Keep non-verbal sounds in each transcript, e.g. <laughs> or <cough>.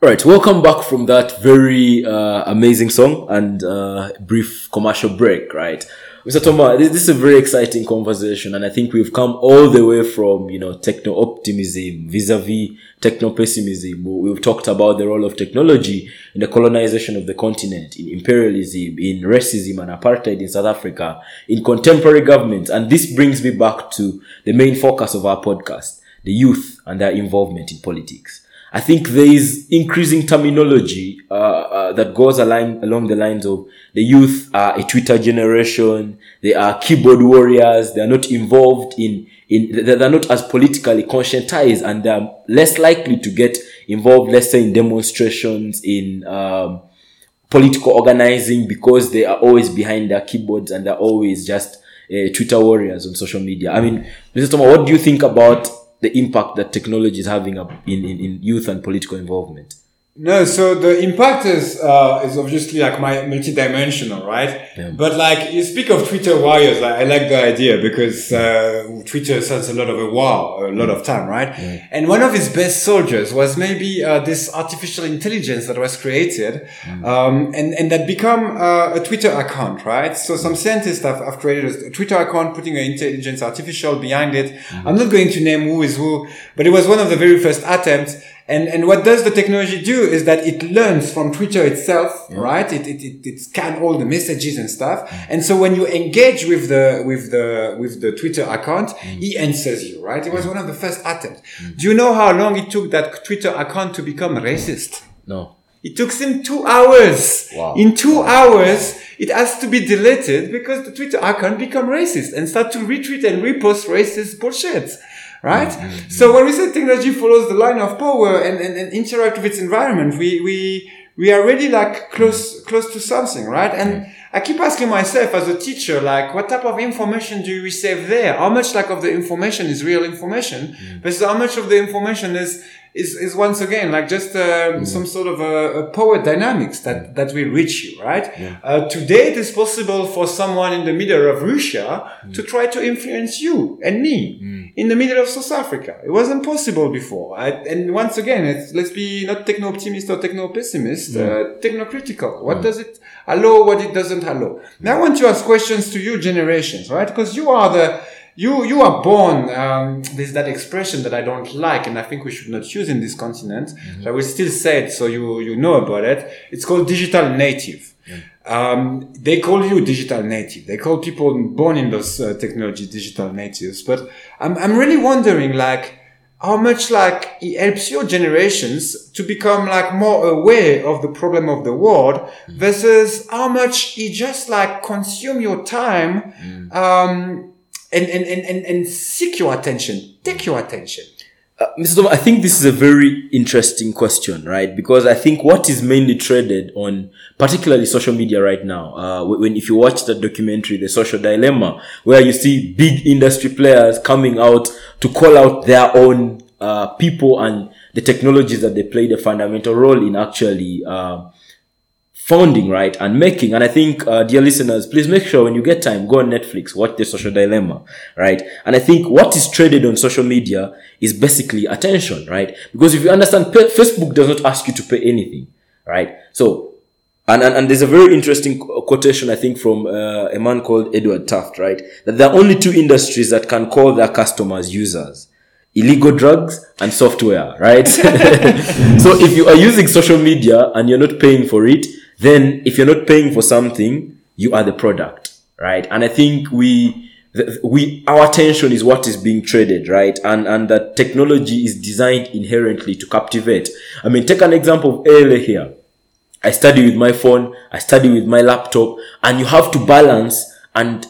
All right, welcome back from that very uh, amazing song and uh, brief commercial break, right? Mr. Toma, this, is a very exciting conversation, and I think we've come all the way from, you know, techno optimism vis-a-vis techno pessimism. We've talked about the role of technology in the colonization of the continent, in imperialism, in racism and apartheid in South Africa, in contemporary governments, and this brings me back to the main focus of our podcast, the youth and their involvement in politics. I think there is increasing terminology uh, uh, that goes along along the lines of the youth are a Twitter generation. They are keyboard warriors. They are not involved in in. They're not as politically conscientized, and they're less likely to get involved. Let's say in demonstrations, in um, political organizing, because they are always behind their keyboards and they're always just uh, Twitter warriors on social media. I mean, Mr. Thomas, what do you think about the impact that technology is having in, in, in youth and political involvement? No, so the impact is uh, is obviously like my multidimensional, right? Yeah. But like you speak of Twitter warriors, like, I like the idea because uh, Twitter sounds a lot of a war, a lot of time, right? Yeah. And one of his best soldiers was maybe uh, this artificial intelligence that was created, mm. um, and and that become uh, a Twitter account, right? So some scientists have, have created a Twitter account, putting an intelligence artificial behind it. Mm. I'm not going to name who is who, but it was one of the very first attempts and, and what does the technology do is that it learns from Twitter itself, yeah. right? It, it, it, it scan all the messages and stuff. Mm. And so when you engage with the, with the, with the Twitter account, mm. he answers you, right? It was one of the first attempts. Mm. Do you know how long it took that Twitter account to become racist? No. It took him two hours. Wow. In two hours, it has to be deleted because the Twitter account become racist and start to retweet and repost racist bullshit right? Mm-hmm. So when we say technology follows the line of power and, and, and interact with its environment, we, we, we are really like close, close to something, right? And I keep asking myself as a teacher, like, what type of information do you receive there? How much like of the information is real information mm. versus how much of the information is, is, is once again like just uh, mm. some sort of a, a, power dynamics that, that will reach you, right? Yeah. Uh, today it is possible for someone in the middle of Russia mm. to try to influence you and me mm. in the middle of South Africa. It wasn't possible before. I, and once again, let's be not techno optimist or techno pessimist, uh, techno critical. What does it allow? What it doesn't allow? Now I want to ask questions to you generations, right? Because you are the you you are born. Um, there's that expression that I don't like, and I think we should not use in this continent. Mm-hmm. But I will still say it, so you you know about it. It's called digital native. Yeah. Um, they call you digital native. They call people born in those uh, technology digital natives. But I'm I'm really wondering, like, how much like it helps your generations to become like more aware of the problem of the world mm. versus how much it just like consume your time mm. um, and, and, and, and, seek your attention, take your attention. Uh, Mr. Tom, I think this is a very interesting question, right? Because I think what is mainly traded on, particularly social media right now, uh, when if you watch the documentary, The Social Dilemma, where you see big industry players coming out to call out their own uh, people and the technologies that they played a fundamental role in actually uh, founding, right, and making. And I think, uh, dear listeners, please make sure when you get time, go on Netflix, watch The Social Dilemma, right? And I think what is traded on social media is basically attention, right? Because if you understand, Facebook does not ask you to pay anything, right? So, and, and, and there's a very interesting quotation, I think, from uh, a man called Edward Tufte, right? That there are only two industries that can call their customers users illegal drugs and software, right? <laughs> so if you are using social media and you're not paying for it, then if you're not paying for something, you are the product, right? And I think we, we, our attention is what is being traded, right? And, and that technology is designed inherently to captivate. I mean, take an example of ALA here. I study with my phone, I study with my laptop, and you have to balance and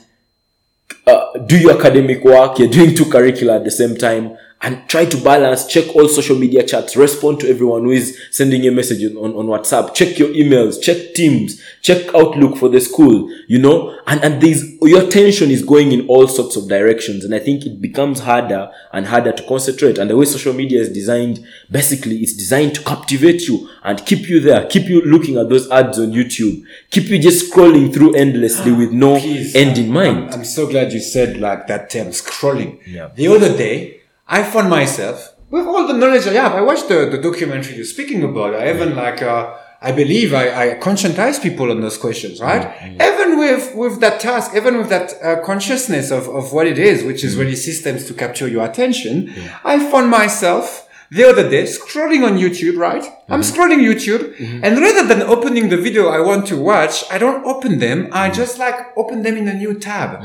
uh, do your academic work. You're doing two curricula at the same time and try to balance, check all social media chats, respond to everyone who is sending you a message on, on WhatsApp, check your emails, check Teams, check Outlook for the school, you know, and, and there's, your attention is going in all sorts of directions. And I think it becomes harder and harder to concentrate. And the way social media is designed, basically it's designed to captivate you and keep you there, keep you looking at those ads on YouTube, keep you just scrolling through endlessly with no Please, end in mind. I'm, I'm, so glad you said like that term, scrolling. Yeah. The other day, I found myself with all the knowledge I have, I watched the, the documentary you're speaking about. I even like, uh, I believe I, I conscientize people on those questions, right? Mm-hmm. Even with, with that task, even with that uh, consciousness of, of what it is, which is mm-hmm. really systems to capture your attention, I found myself the other day scrolling on YouTube, right? Mm-hmm. I'm scrolling YouTube mm-hmm. and rather than opening the video I want to watch, I don't open them. I mm-hmm. just like open them in a new tab.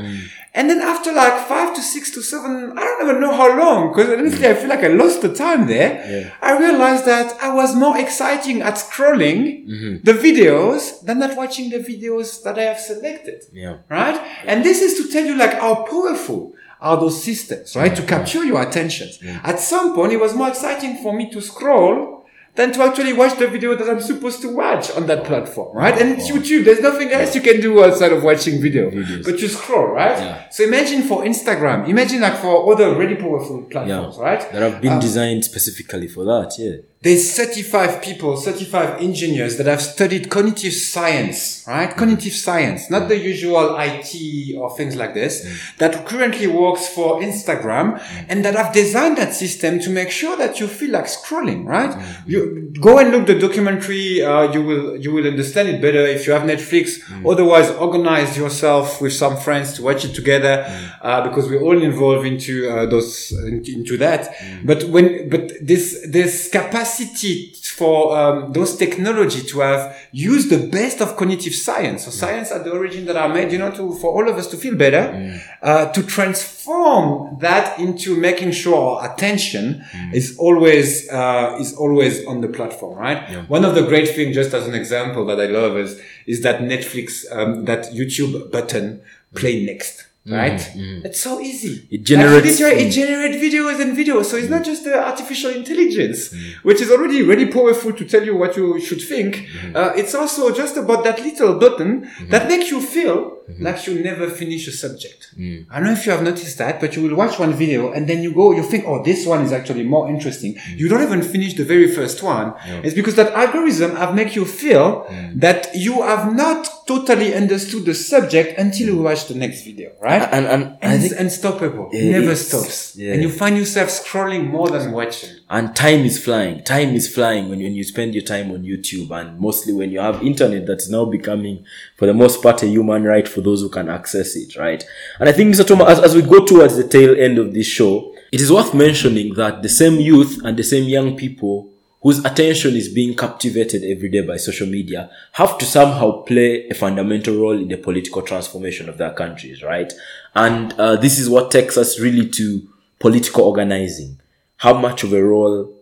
And then after like five to six to seven, I don't even know how long, because honestly, I feel like I lost the time there. Yeah. I realized that I was more exciting at scrolling mm-hmm. the videos than at watching the videos that I have selected. Yeah. Right? And this is to tell you like how powerful are those systems, right? To capture your attention. Yeah. At some point, it was more exciting for me to scroll than to actually watch the video that I'm supposed to watch on that platform, right? And it's YouTube. There's nothing else you can do outside of watching video, Videos. but you scroll, right? Yeah. So imagine for Instagram, imagine like for other really powerful platforms, yeah. right? That have been um, designed specifically for that, yeah. There's 35 people, 35 engineers that have studied cognitive science, right? Mm. Cognitive science, not the usual IT or things like this, mm. that currently works for Instagram mm. and that have designed that system to make sure that you feel like scrolling, right? Mm. You go and look the documentary, uh, you will, you will understand it better if you have Netflix. Mm. Otherwise, organize yourself with some friends to watch it together, mm. uh, because we're all involved into, uh, those, into that. But when, but this, this capacity for um, those technology to have used the best of cognitive science, so science at the origin that are made, you know, to for all of us to feel better, mm. uh, to transform that into making sure our attention mm. is always uh, is always on the platform, right? Yeah. One of the great things, just as an example, that I love is is that Netflix, um, that YouTube button, play next right? Mm-hmm. It's so easy. It generates. it generates videos and videos. So it's not just the artificial intelligence, mm-hmm. which is already really powerful to tell you what you should think. Mm-hmm. Uh, it's also just about that little button that makes you feel like you never finish a subject. Mm. I don't know if you have noticed that, but you will watch one video and then you go, you think, oh, this one is actually more interesting. Mm. You don't even finish the very first one. Yeah. It's because that algorithm have make you feel mm. that you have not totally understood the subject until you watch the next video, right? And, and, and, and it's unstoppable. it never stops. Yeah. And you find yourself scrolling more than watching. And time is flying. Time is flying when, when you spend your time on YouTube and mostly when you have internet that's now becoming, for the most part, a human right for those who can access it, right? And I think, Mr. Thomas, as, as we go towards the tail end of this show, it is worth mentioning that the same youth and the same young people whose attention is being captivated every day by social media have to somehow play a fundamental role in the political transformation of their countries, right? And uh, this is what takes us really to political organizing. How much of a role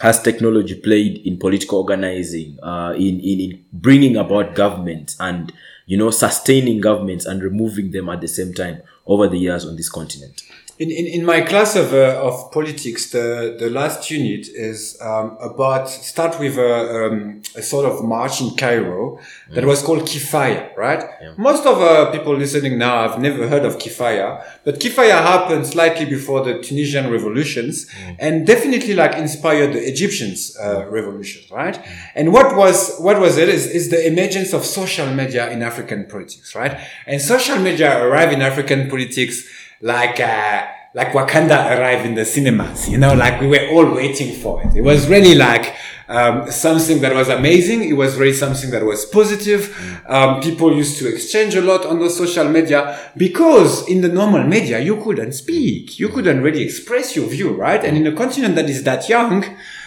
has technology played in political organizing, uh, in, in, in bringing about governments and, you know, sustaining governments and removing them at the same time over the years on this continent? In, in, in my class of, uh, of politics, the, the last unit is um, about, start with a, um, a sort of march in Cairo that mm. was called Kifaya, right? Yeah. Most of uh, people listening now have never heard of Kifaya, but Kifaya happened slightly before the Tunisian revolutions mm. and definitely like inspired the Egyptians uh, mm. revolution, right? Mm. And what was, what was it is, is the emergence of social media in African politics, right? And social media arrived in African politics like uh, like Wakanda arrived in the cinemas. You know, like we were all waiting for it. It was really like um, something that was amazing. It was really something that was positive. Um, people used to exchange a lot on the social media because in the normal media you couldn't speak, you couldn't really express your view, right? And in a continent that is that young.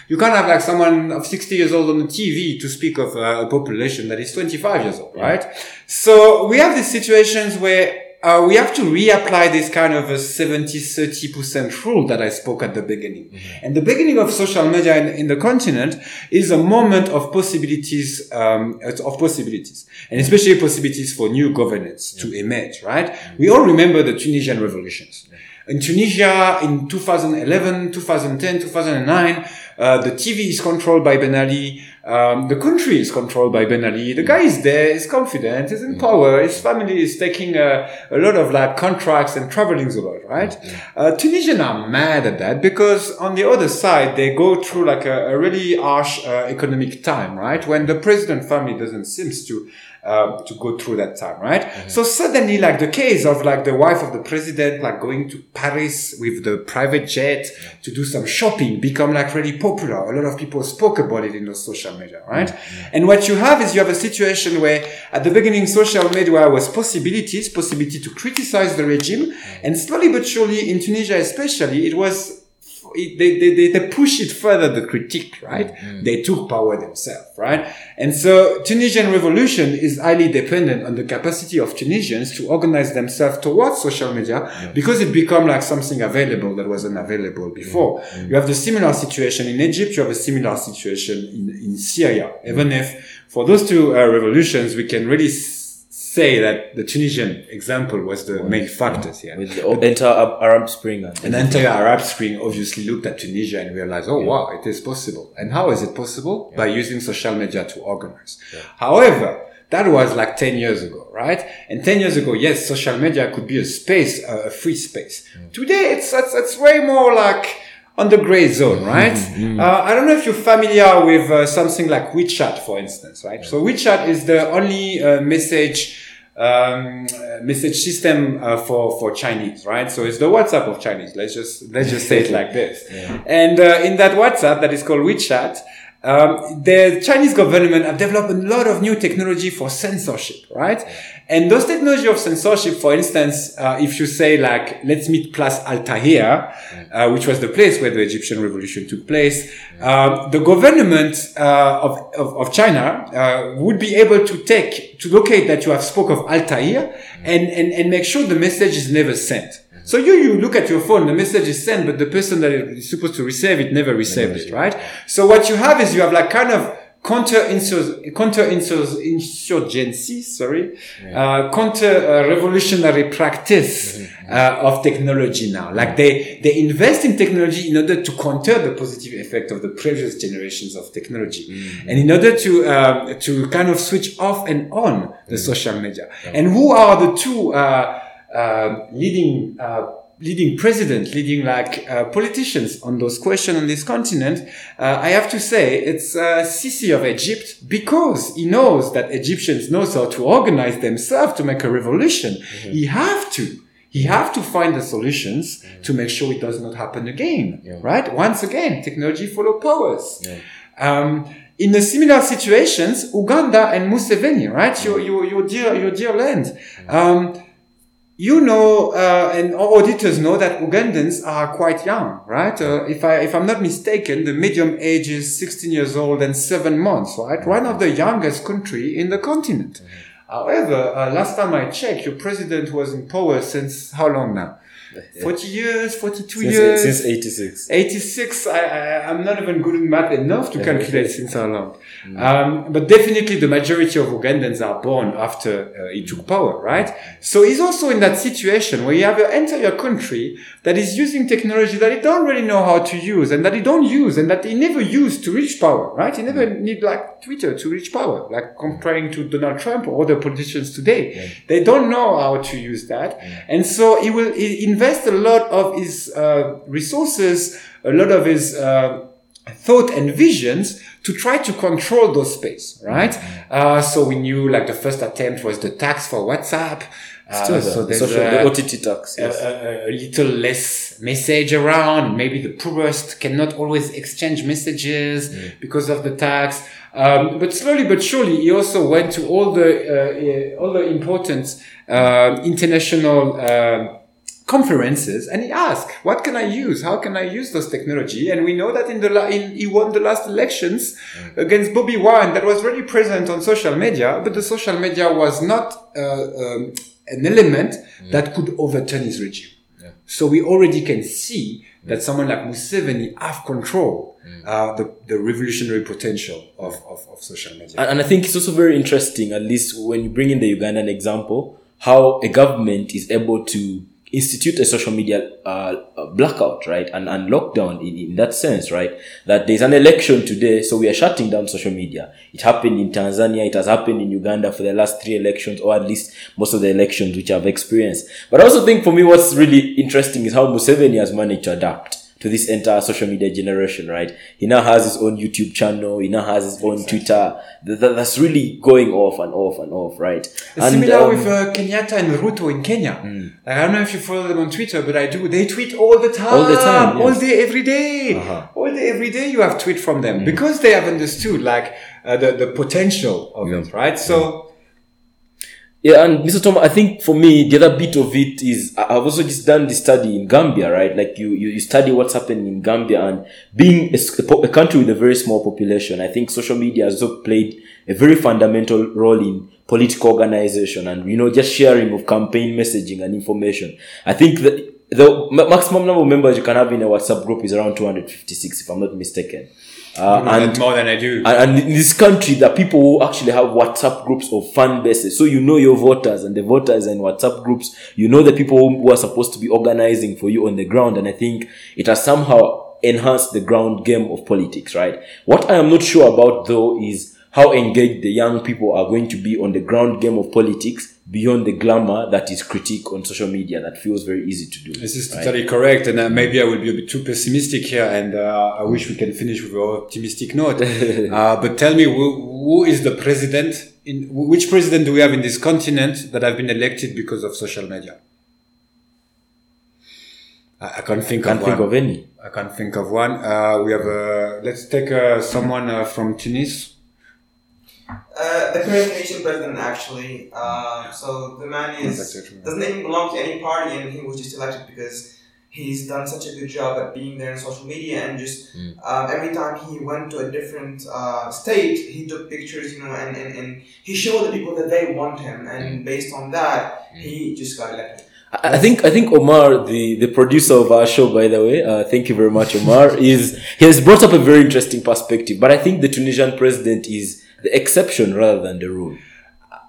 You can't have like someone of 60 years old on the TV to speak of uh, a population that is 25 years old, right? So we have these situations where uh, we have to reapply this kind of a 70-30% rule that I spoke at the beginning. Mm-hmm. And the beginning of social media in, in, the continent is a moment of possibilities, um, of possibilities, and especially possibilities for new governance yeah. to emerge, right? Mm-hmm. We all remember the Tunisian revolutions. In Tunisia, in 2011, 2010, 2009, uh, the TV is controlled by Ben Ali. Um, the country is controlled by Ben Ali. The guy is there, he's confident, he's in mm. power. His family is taking a, a lot of like contracts and traveling a lot, right? Uh, Tunisians are mad at that because on the other side, they go through like a, a really harsh uh, economic time, right? When the president family doesn't seem to um, to go through that time, right? Mm-hmm. So suddenly, like the case of like the wife of the president, like going to Paris with the private jet to do some shopping, become like really popular. A lot of people spoke about it in the social media, right? Mm-hmm. And what you have is you have a situation where at the beginning, social media was possibilities, possibility to criticize the regime, mm-hmm. and slowly but surely in Tunisia, especially, it was they, they, they, push it further, the critique, right? Mm-hmm. They took power themselves, right? And so Tunisian revolution is highly dependent on the capacity of Tunisians to organize themselves towards social media because it become like something available that wasn't available before. Mm-hmm. You have the similar situation in Egypt, you have a similar situation in, in Syria, even if for those two uh, revolutions, we can really say that the Tunisian example was the main factor here. With the entire Arab Spring. An entire Arab Spring obviously looked at Tunisia and realized, oh yeah. wow, it is possible. And how is it possible? Yeah. By using social media to organize. Yeah. However, that was like 10 years ago, right? And 10 years ago, yes, social media could be a space, a free space. Today, it's, it's, it's way more like, on the gray zone, right? Mm-hmm. Uh, I don't know if you're familiar with uh, something like WeChat, for instance, right? So WeChat is the only uh, message um, message system uh, for for Chinese, right? So it's the WhatsApp of Chinese. Let's just let's just say it <laughs> like this. Yeah. And uh, in that WhatsApp that is called WeChat, um, the Chinese government have developed a lot of new technology for censorship, right? And those technology of censorship, for instance, uh, if you say like, let's meet Place Al Tahrir, uh, which was the place where the Egyptian revolution took place, um, the government uh, of, of, of, China uh, would be able to take, to locate that you have spoke of Al Tahrir and, and, and make sure the message is never sent. So you, you look at your phone, the message is sent, but the person that is supposed to receive it never received it, right? So what you have is you have like kind of counter insurgency, sorry, yeah. uh, counter uh, revolutionary practice mm-hmm. uh, of technology now. Like they they invest in technology in order to counter the positive effect of the previous generations of technology, mm-hmm. and in order to uh, to kind of switch off and on the mm-hmm. social media. And who are the two? Uh, leading uh, leading president, leading like uh, politicians on those questions on this continent, uh, I have to say it's uh, Sisi of Egypt because he knows that Egyptians know how to organize themselves to make a revolution. Mm-hmm. He have to. He have to find the solutions mm-hmm. to make sure it does not happen again. Yeah. Right? Once again, technology follow powers. Yeah. Um, in the similar situations, Uganda and Museveni, right? Mm-hmm. Your, your, your dear, your dear land. Mm-hmm. Um, you know, uh, and auditors know that Ugandans are quite young, right? Uh, if I, if I'm not mistaken, the medium age is 16 years old and seven months, right? One of the youngest country in the continent. Mm-hmm. However, uh, last time I checked, your president was in power since how long now? 40 years, 42 since, years. Since 86. 86. I, I, am not even good in math enough to calculate since how long. Mm. Um, but definitely the majority of Ugandans are born after uh, he took power, right? So he's also in that situation where you have an entire country that is using technology that he don't really know how to use and that he don't use and that he never used to reach power, right? He never mm. need like Twitter to reach power, like comparing to Donald Trump or other politicians today. Yeah. They don't know how to use that. Yeah. And so he will he invest a lot of his uh, resources, a lot of his uh, thought and visions to try to control those space, right? Mm-hmm. Uh, so we knew like the first attempt was the tax for WhatsApp. Uh, so there's social, a, the OTT tax, yes. a, a, a, little less message around. Maybe the poorest cannot always exchange messages mm. because of the tax. Um, but slowly but surely, he also went to all the uh, all the important uh, international um, conferences and he asked, what can I use? How can I use this technology? And we know that in the, la- in, he won the last elections mm. against Bobby Wine that was really present on social media, but the social media was not uh, um, an element mm. that could overturn his regime. Yeah. So we already can see that someone like Museveni have control mm. uh, the, the revolutionary potential of, of, of social media. And, and I think it's also very interesting, at least when you bring in the Ugandan example, how a government is able to institute a social media uh, blackout, right, and, and lockdown in, in that sense, right, that there's an election today, so we are shutting down social media. It happened in Tanzania, it has happened in Uganda for the last three elections, or at least most of the elections which I've experienced. But I also think for me what's really interesting is how Museveni has managed to adapt to this entire social media generation, right? He now has his own YouTube channel. He now has his own exactly. Twitter. that's really going off and off and off, right? and, similar um, with uh, Kenyatta and Ruto in Kenya. Mm. Like, I don't know if you follow them on Twitter, but I do. They tweet all the time. All the time. Yes. All day, every day. Uh-huh. All day, every day you have tweet from them mm. because they have understood like uh, the, the potential of yeah. it, right? So, yeah, and Mr. Tom, I think for me, the other bit of it is I've also just done the study in Gambia, right? Like you, you, you study what's happening in Gambia and being a, a, country with a very small population, I think social media has also played a very fundamental role in political organization and, you know, just sharing of campaign messaging and information. I think that the maximum number of members you can have in a WhatsApp group is around 256, if I'm not mistaken. Uh, and more than I do. And, and, in this country, the people who actually have WhatsApp groups of fan bases. So you know your voters and the voters in WhatsApp groups. You know the people who are supposed to be organizing for you on the ground. And I think it has somehow enhanced the ground game of politics, right? What I am not sure about though is how engaged the young people are going to be on the ground game of politics beyond the glamour that is critique on social media that feels very easy to do. This is totally correct. And uh, maybe I will be a bit too pessimistic here. And uh, I wish we can finish with an optimistic note. <laughs> uh, but tell me, who, who is the president in which president do we have in this continent that have been elected because of social media? I, I can't think can't of think one. of any. I can't think of one. Uh, we have, uh, let's take uh, someone from Tunis. Uh, the current Tunisian president, actually. Uh, so the man is doesn't even belong to any party, and he was just elected because he's done such a good job at being there in social media and just mm. um, every time he went to a different uh, state he took pictures you know and, and, and he showed the people that they want him and mm. based on that mm. he just got elected I think I think Omar, the, the producer of our show, by the way, uh, thank you very much, Omar, <laughs> is he has brought up a very interesting perspective. But I think the Tunisian president is the exception rather than the rule?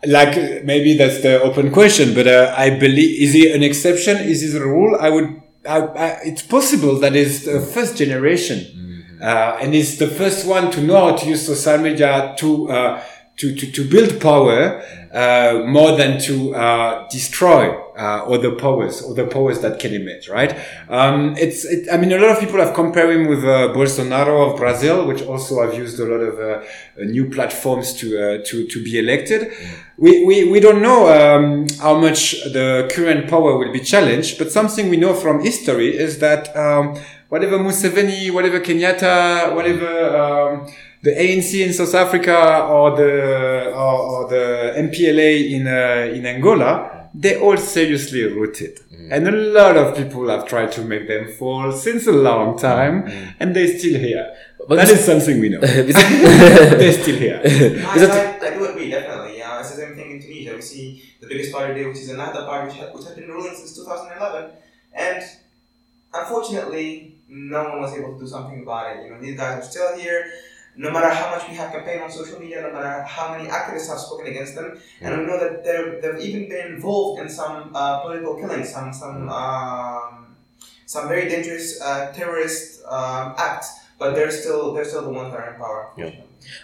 Like maybe that's the open question, but uh, I believe is he an exception? Is he a rule? I would. I, I, it's possible that is the first generation, mm-hmm. uh, and it's the first one to know how to use social media to uh, to, to, to build power uh, more than to uh, destroy uh, other powers, other powers that can emerge, right? Um, it's, it, I mean, a lot of people have compared him with uh, Bolsonaro of Brazil, which also have used a lot of uh, new platforms to uh, to to be elected. We, we we don't know um, how much the current power will be challenged, but something we know from history is that um, whatever Museveni, whatever Kenyatta, whatever um, the ANC in South Africa or the or, or the MPLA in uh, in Angola, they all seriously rooted, mm. and a lot of people have tried to make them fall since a long time, mm. and they're still here. But that is something we know. <laughs> <laughs> <laughs> they're still here. I, I, I, do agree, definitely. Yeah, it's the same thing in Tunisia. We see the biggest party there, which is Ennahda party, which, which has been ruling since 2011, and unfortunately, no one was able to do something about it. You know, these guys are still here no matter how much we have campaigned on social media, no matter how many activists have spoken against them, and we know that they've even been involved in some uh, political killings, some some um, some very dangerous uh, terrorist um, acts, but they're still they're still the ones that are in power. Yeah.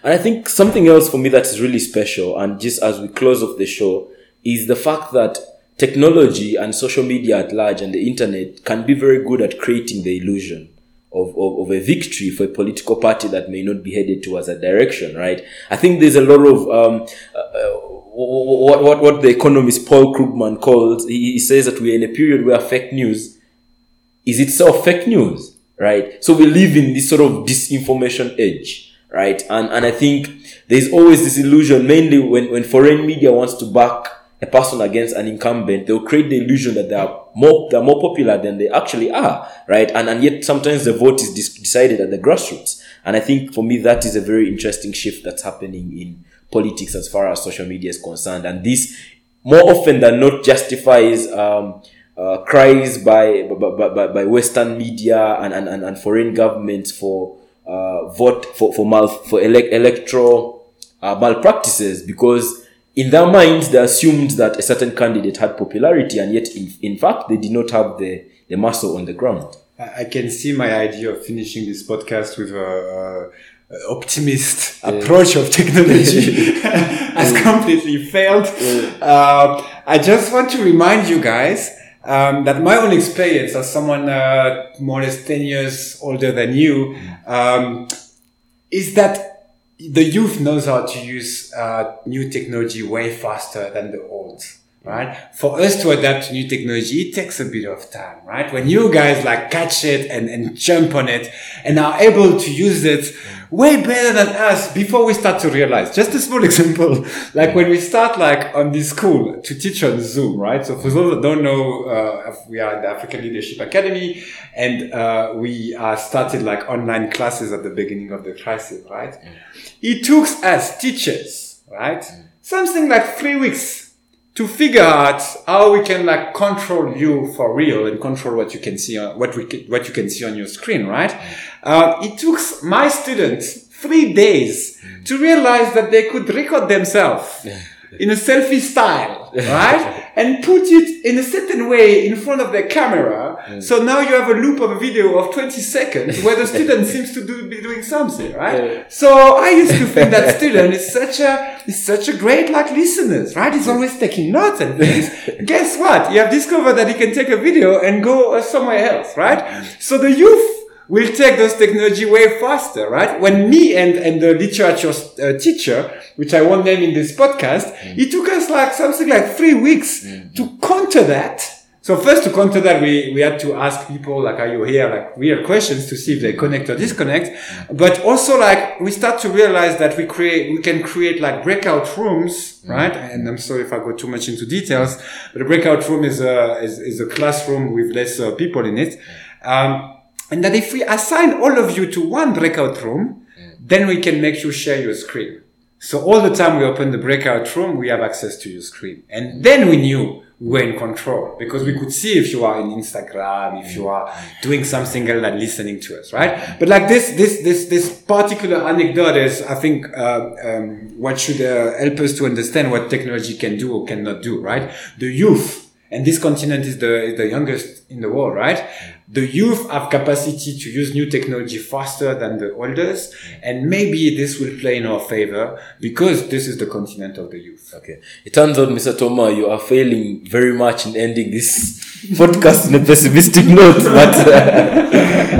And I think something else for me that is really special, and just as we close off the show, is the fact that technology and social media at large and the internet can be very good at creating the illusion of, of, of, a victory for a political party that may not be headed towards a direction, right? I think there's a lot of um, uh, uh what, what, what the economist Paul Krugman calls, he, says that we're in a period where fake news is itself fake news, right? So we live in this sort of disinformation age, right? And, and I think there's always this illusion, mainly when, when foreign media wants to back a person against an incumbent, they'll create the illusion that they are more they're more popular than they actually are, right? And and yet sometimes the vote is decided at the grassroots. And I think for me that is a very interesting shift that's happening in politics as far as social media is concerned. And this more often than not justifies um, uh, cries by, by, by, by Western media and, and, and foreign governments for uh, vote for for mal for ele- electoral uh, malpractices because in their minds, they assumed that a certain candidate had popularity, and yet, in, in fact, they did not have the, the muscle on the ground. I can see my idea of finishing this podcast with a, a optimist yeah. approach of technology <laughs> <laughs> has completely failed. Yeah. Uh, I just want to remind you guys um, that my own experience as someone uh, more or less 10 years older than you um, is that the youth knows how to use uh, new technology way faster than the old right? For us to adapt to new technology, it takes a bit of time, right? When you guys like catch it and, and jump on it and are able to use it way better than us before we start to realize. Just a small <laughs> example, like when we start like on this school to teach on Zoom, right? So for those that don't know, uh, we are the African Leadership Academy and uh, we uh, started like online classes at the beginning of the crisis, right? It took us teachers, right? Something like three weeks to figure out how we can like control you for real and control what you can see on what we what you can see on your screen, right? Uh, it took my students three days to realize that they could record themselves in a selfie style, <laughs> right? and put it in a certain way in front of the camera. Mm. So now you have a loop of a video of 20 seconds where the student <laughs> seems to do, be doing something, right? Yeah. So I used to think that student is such a, is such a great like listeners, right? He's always taking notes and things. <laughs> Guess what? You have discovered that he can take a video and go uh, somewhere else, right? Mm. So the youth will take those technology way faster, right? When me and, and the literature uh, teacher, which I won't name in this podcast, mm. it took us like something like three weeks mm. to counter that. So first to counter that, we, we had to ask people like, are you here? Like real questions to see if they connect or disconnect. Mm. But also like we start to realize that we create, we can create like breakout rooms, mm. right? And I'm sorry if I go too much into details, but a breakout room is a, is, is a classroom with less uh, people in it. Um, and that if we assign all of you to one breakout room, mm. then we can make you share your screen. So all the time we open the breakout room, we have access to your screen. And then we knew we were in control because we could see if you are in Instagram, if you are doing something else than listening to us, right? But like this, this, this, this particular anecdote is, I think, uh, um, what should uh, help us to understand what technology can do or cannot do, right? The youth and this continent is the, is the youngest in the world, right? The youth have capacity to use new technology faster than the oldest. And maybe this will play in our favor because this is the continent of the youth. Okay. It turns out, Mr. Toma, you are failing very much in ending this <laughs> podcast in a pessimistic note. But uh, <laughs>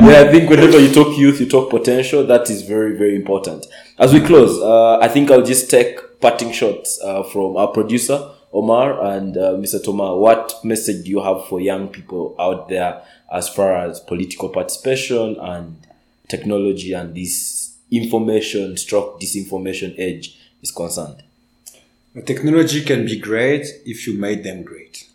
yeah, I think whenever you talk youth, you talk potential. That is very, very important. As we close, uh, I think I'll just take parting shots uh, from our producer. Omar and uh, Mr. Toma, what message do you have for young people out there as far as political participation and technology and this information stroke disinformation age is concerned? The technology can be great if you made them great.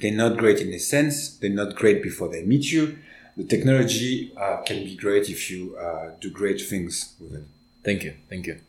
They're not great in a sense. They're not great before they meet you. The technology uh, can be great if you uh, do great things with it. Thank you. Thank you.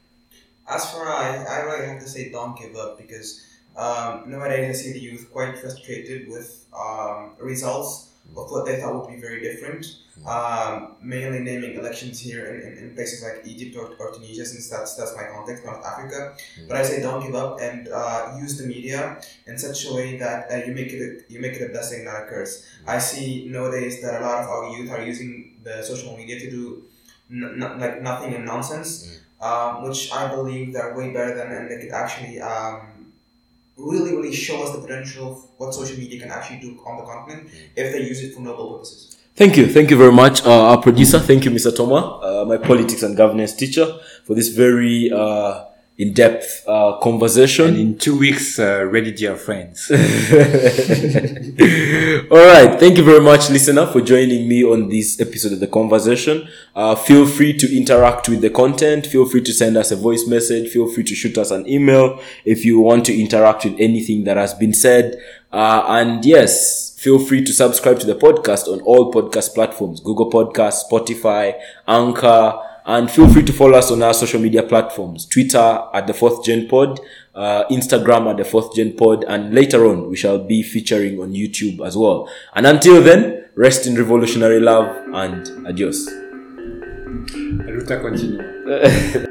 As for I, I really have to say don't give up because um, nowadays, I see the youth quite frustrated with um, results of what they thought would be very different. Um, mainly naming elections here in, in, in, places like Egypt or, or Tunisia, since that's that's my context, North Africa. Mm. But I say don't give up and uh, use the media in such a way that uh, you make it a, you make it a blessing, not a curse. Mm. I see nowadays that a lot of our youth are using the social media to do n- n- like nothing and nonsense, mm. um, which I believe they're way better than and they could actually. Um, really, really show us the potential of what social media can actually do on the continent if they use it for noble purposes. Thank you. Thank you very much, uh, our producer. Thank you, Mr. Toma, uh, my politics and governance teacher, for this very uh, in-depth uh, conversation. And in two weeks, uh, ready, dear friends. <laughs> All right. Thank you very much, listener, for joining me on this episode of the conversation. Uh, feel free to interact with the content. Feel free to send us a voice message. Feel free to shoot us an email if you want to interact with anything that has been said. Uh, and yes, feel free to subscribe to the podcast on all podcast platforms, Google Podcasts, Spotify, Anchor, and feel free to follow us on our social media platforms Twitter at the Fourth Gen Pod, uh, Instagram at the Fourth Gen Pod, and later on we shall be featuring on YouTube as well. And until then, rest in revolutionary love and adios. La lucha continua. <laughs>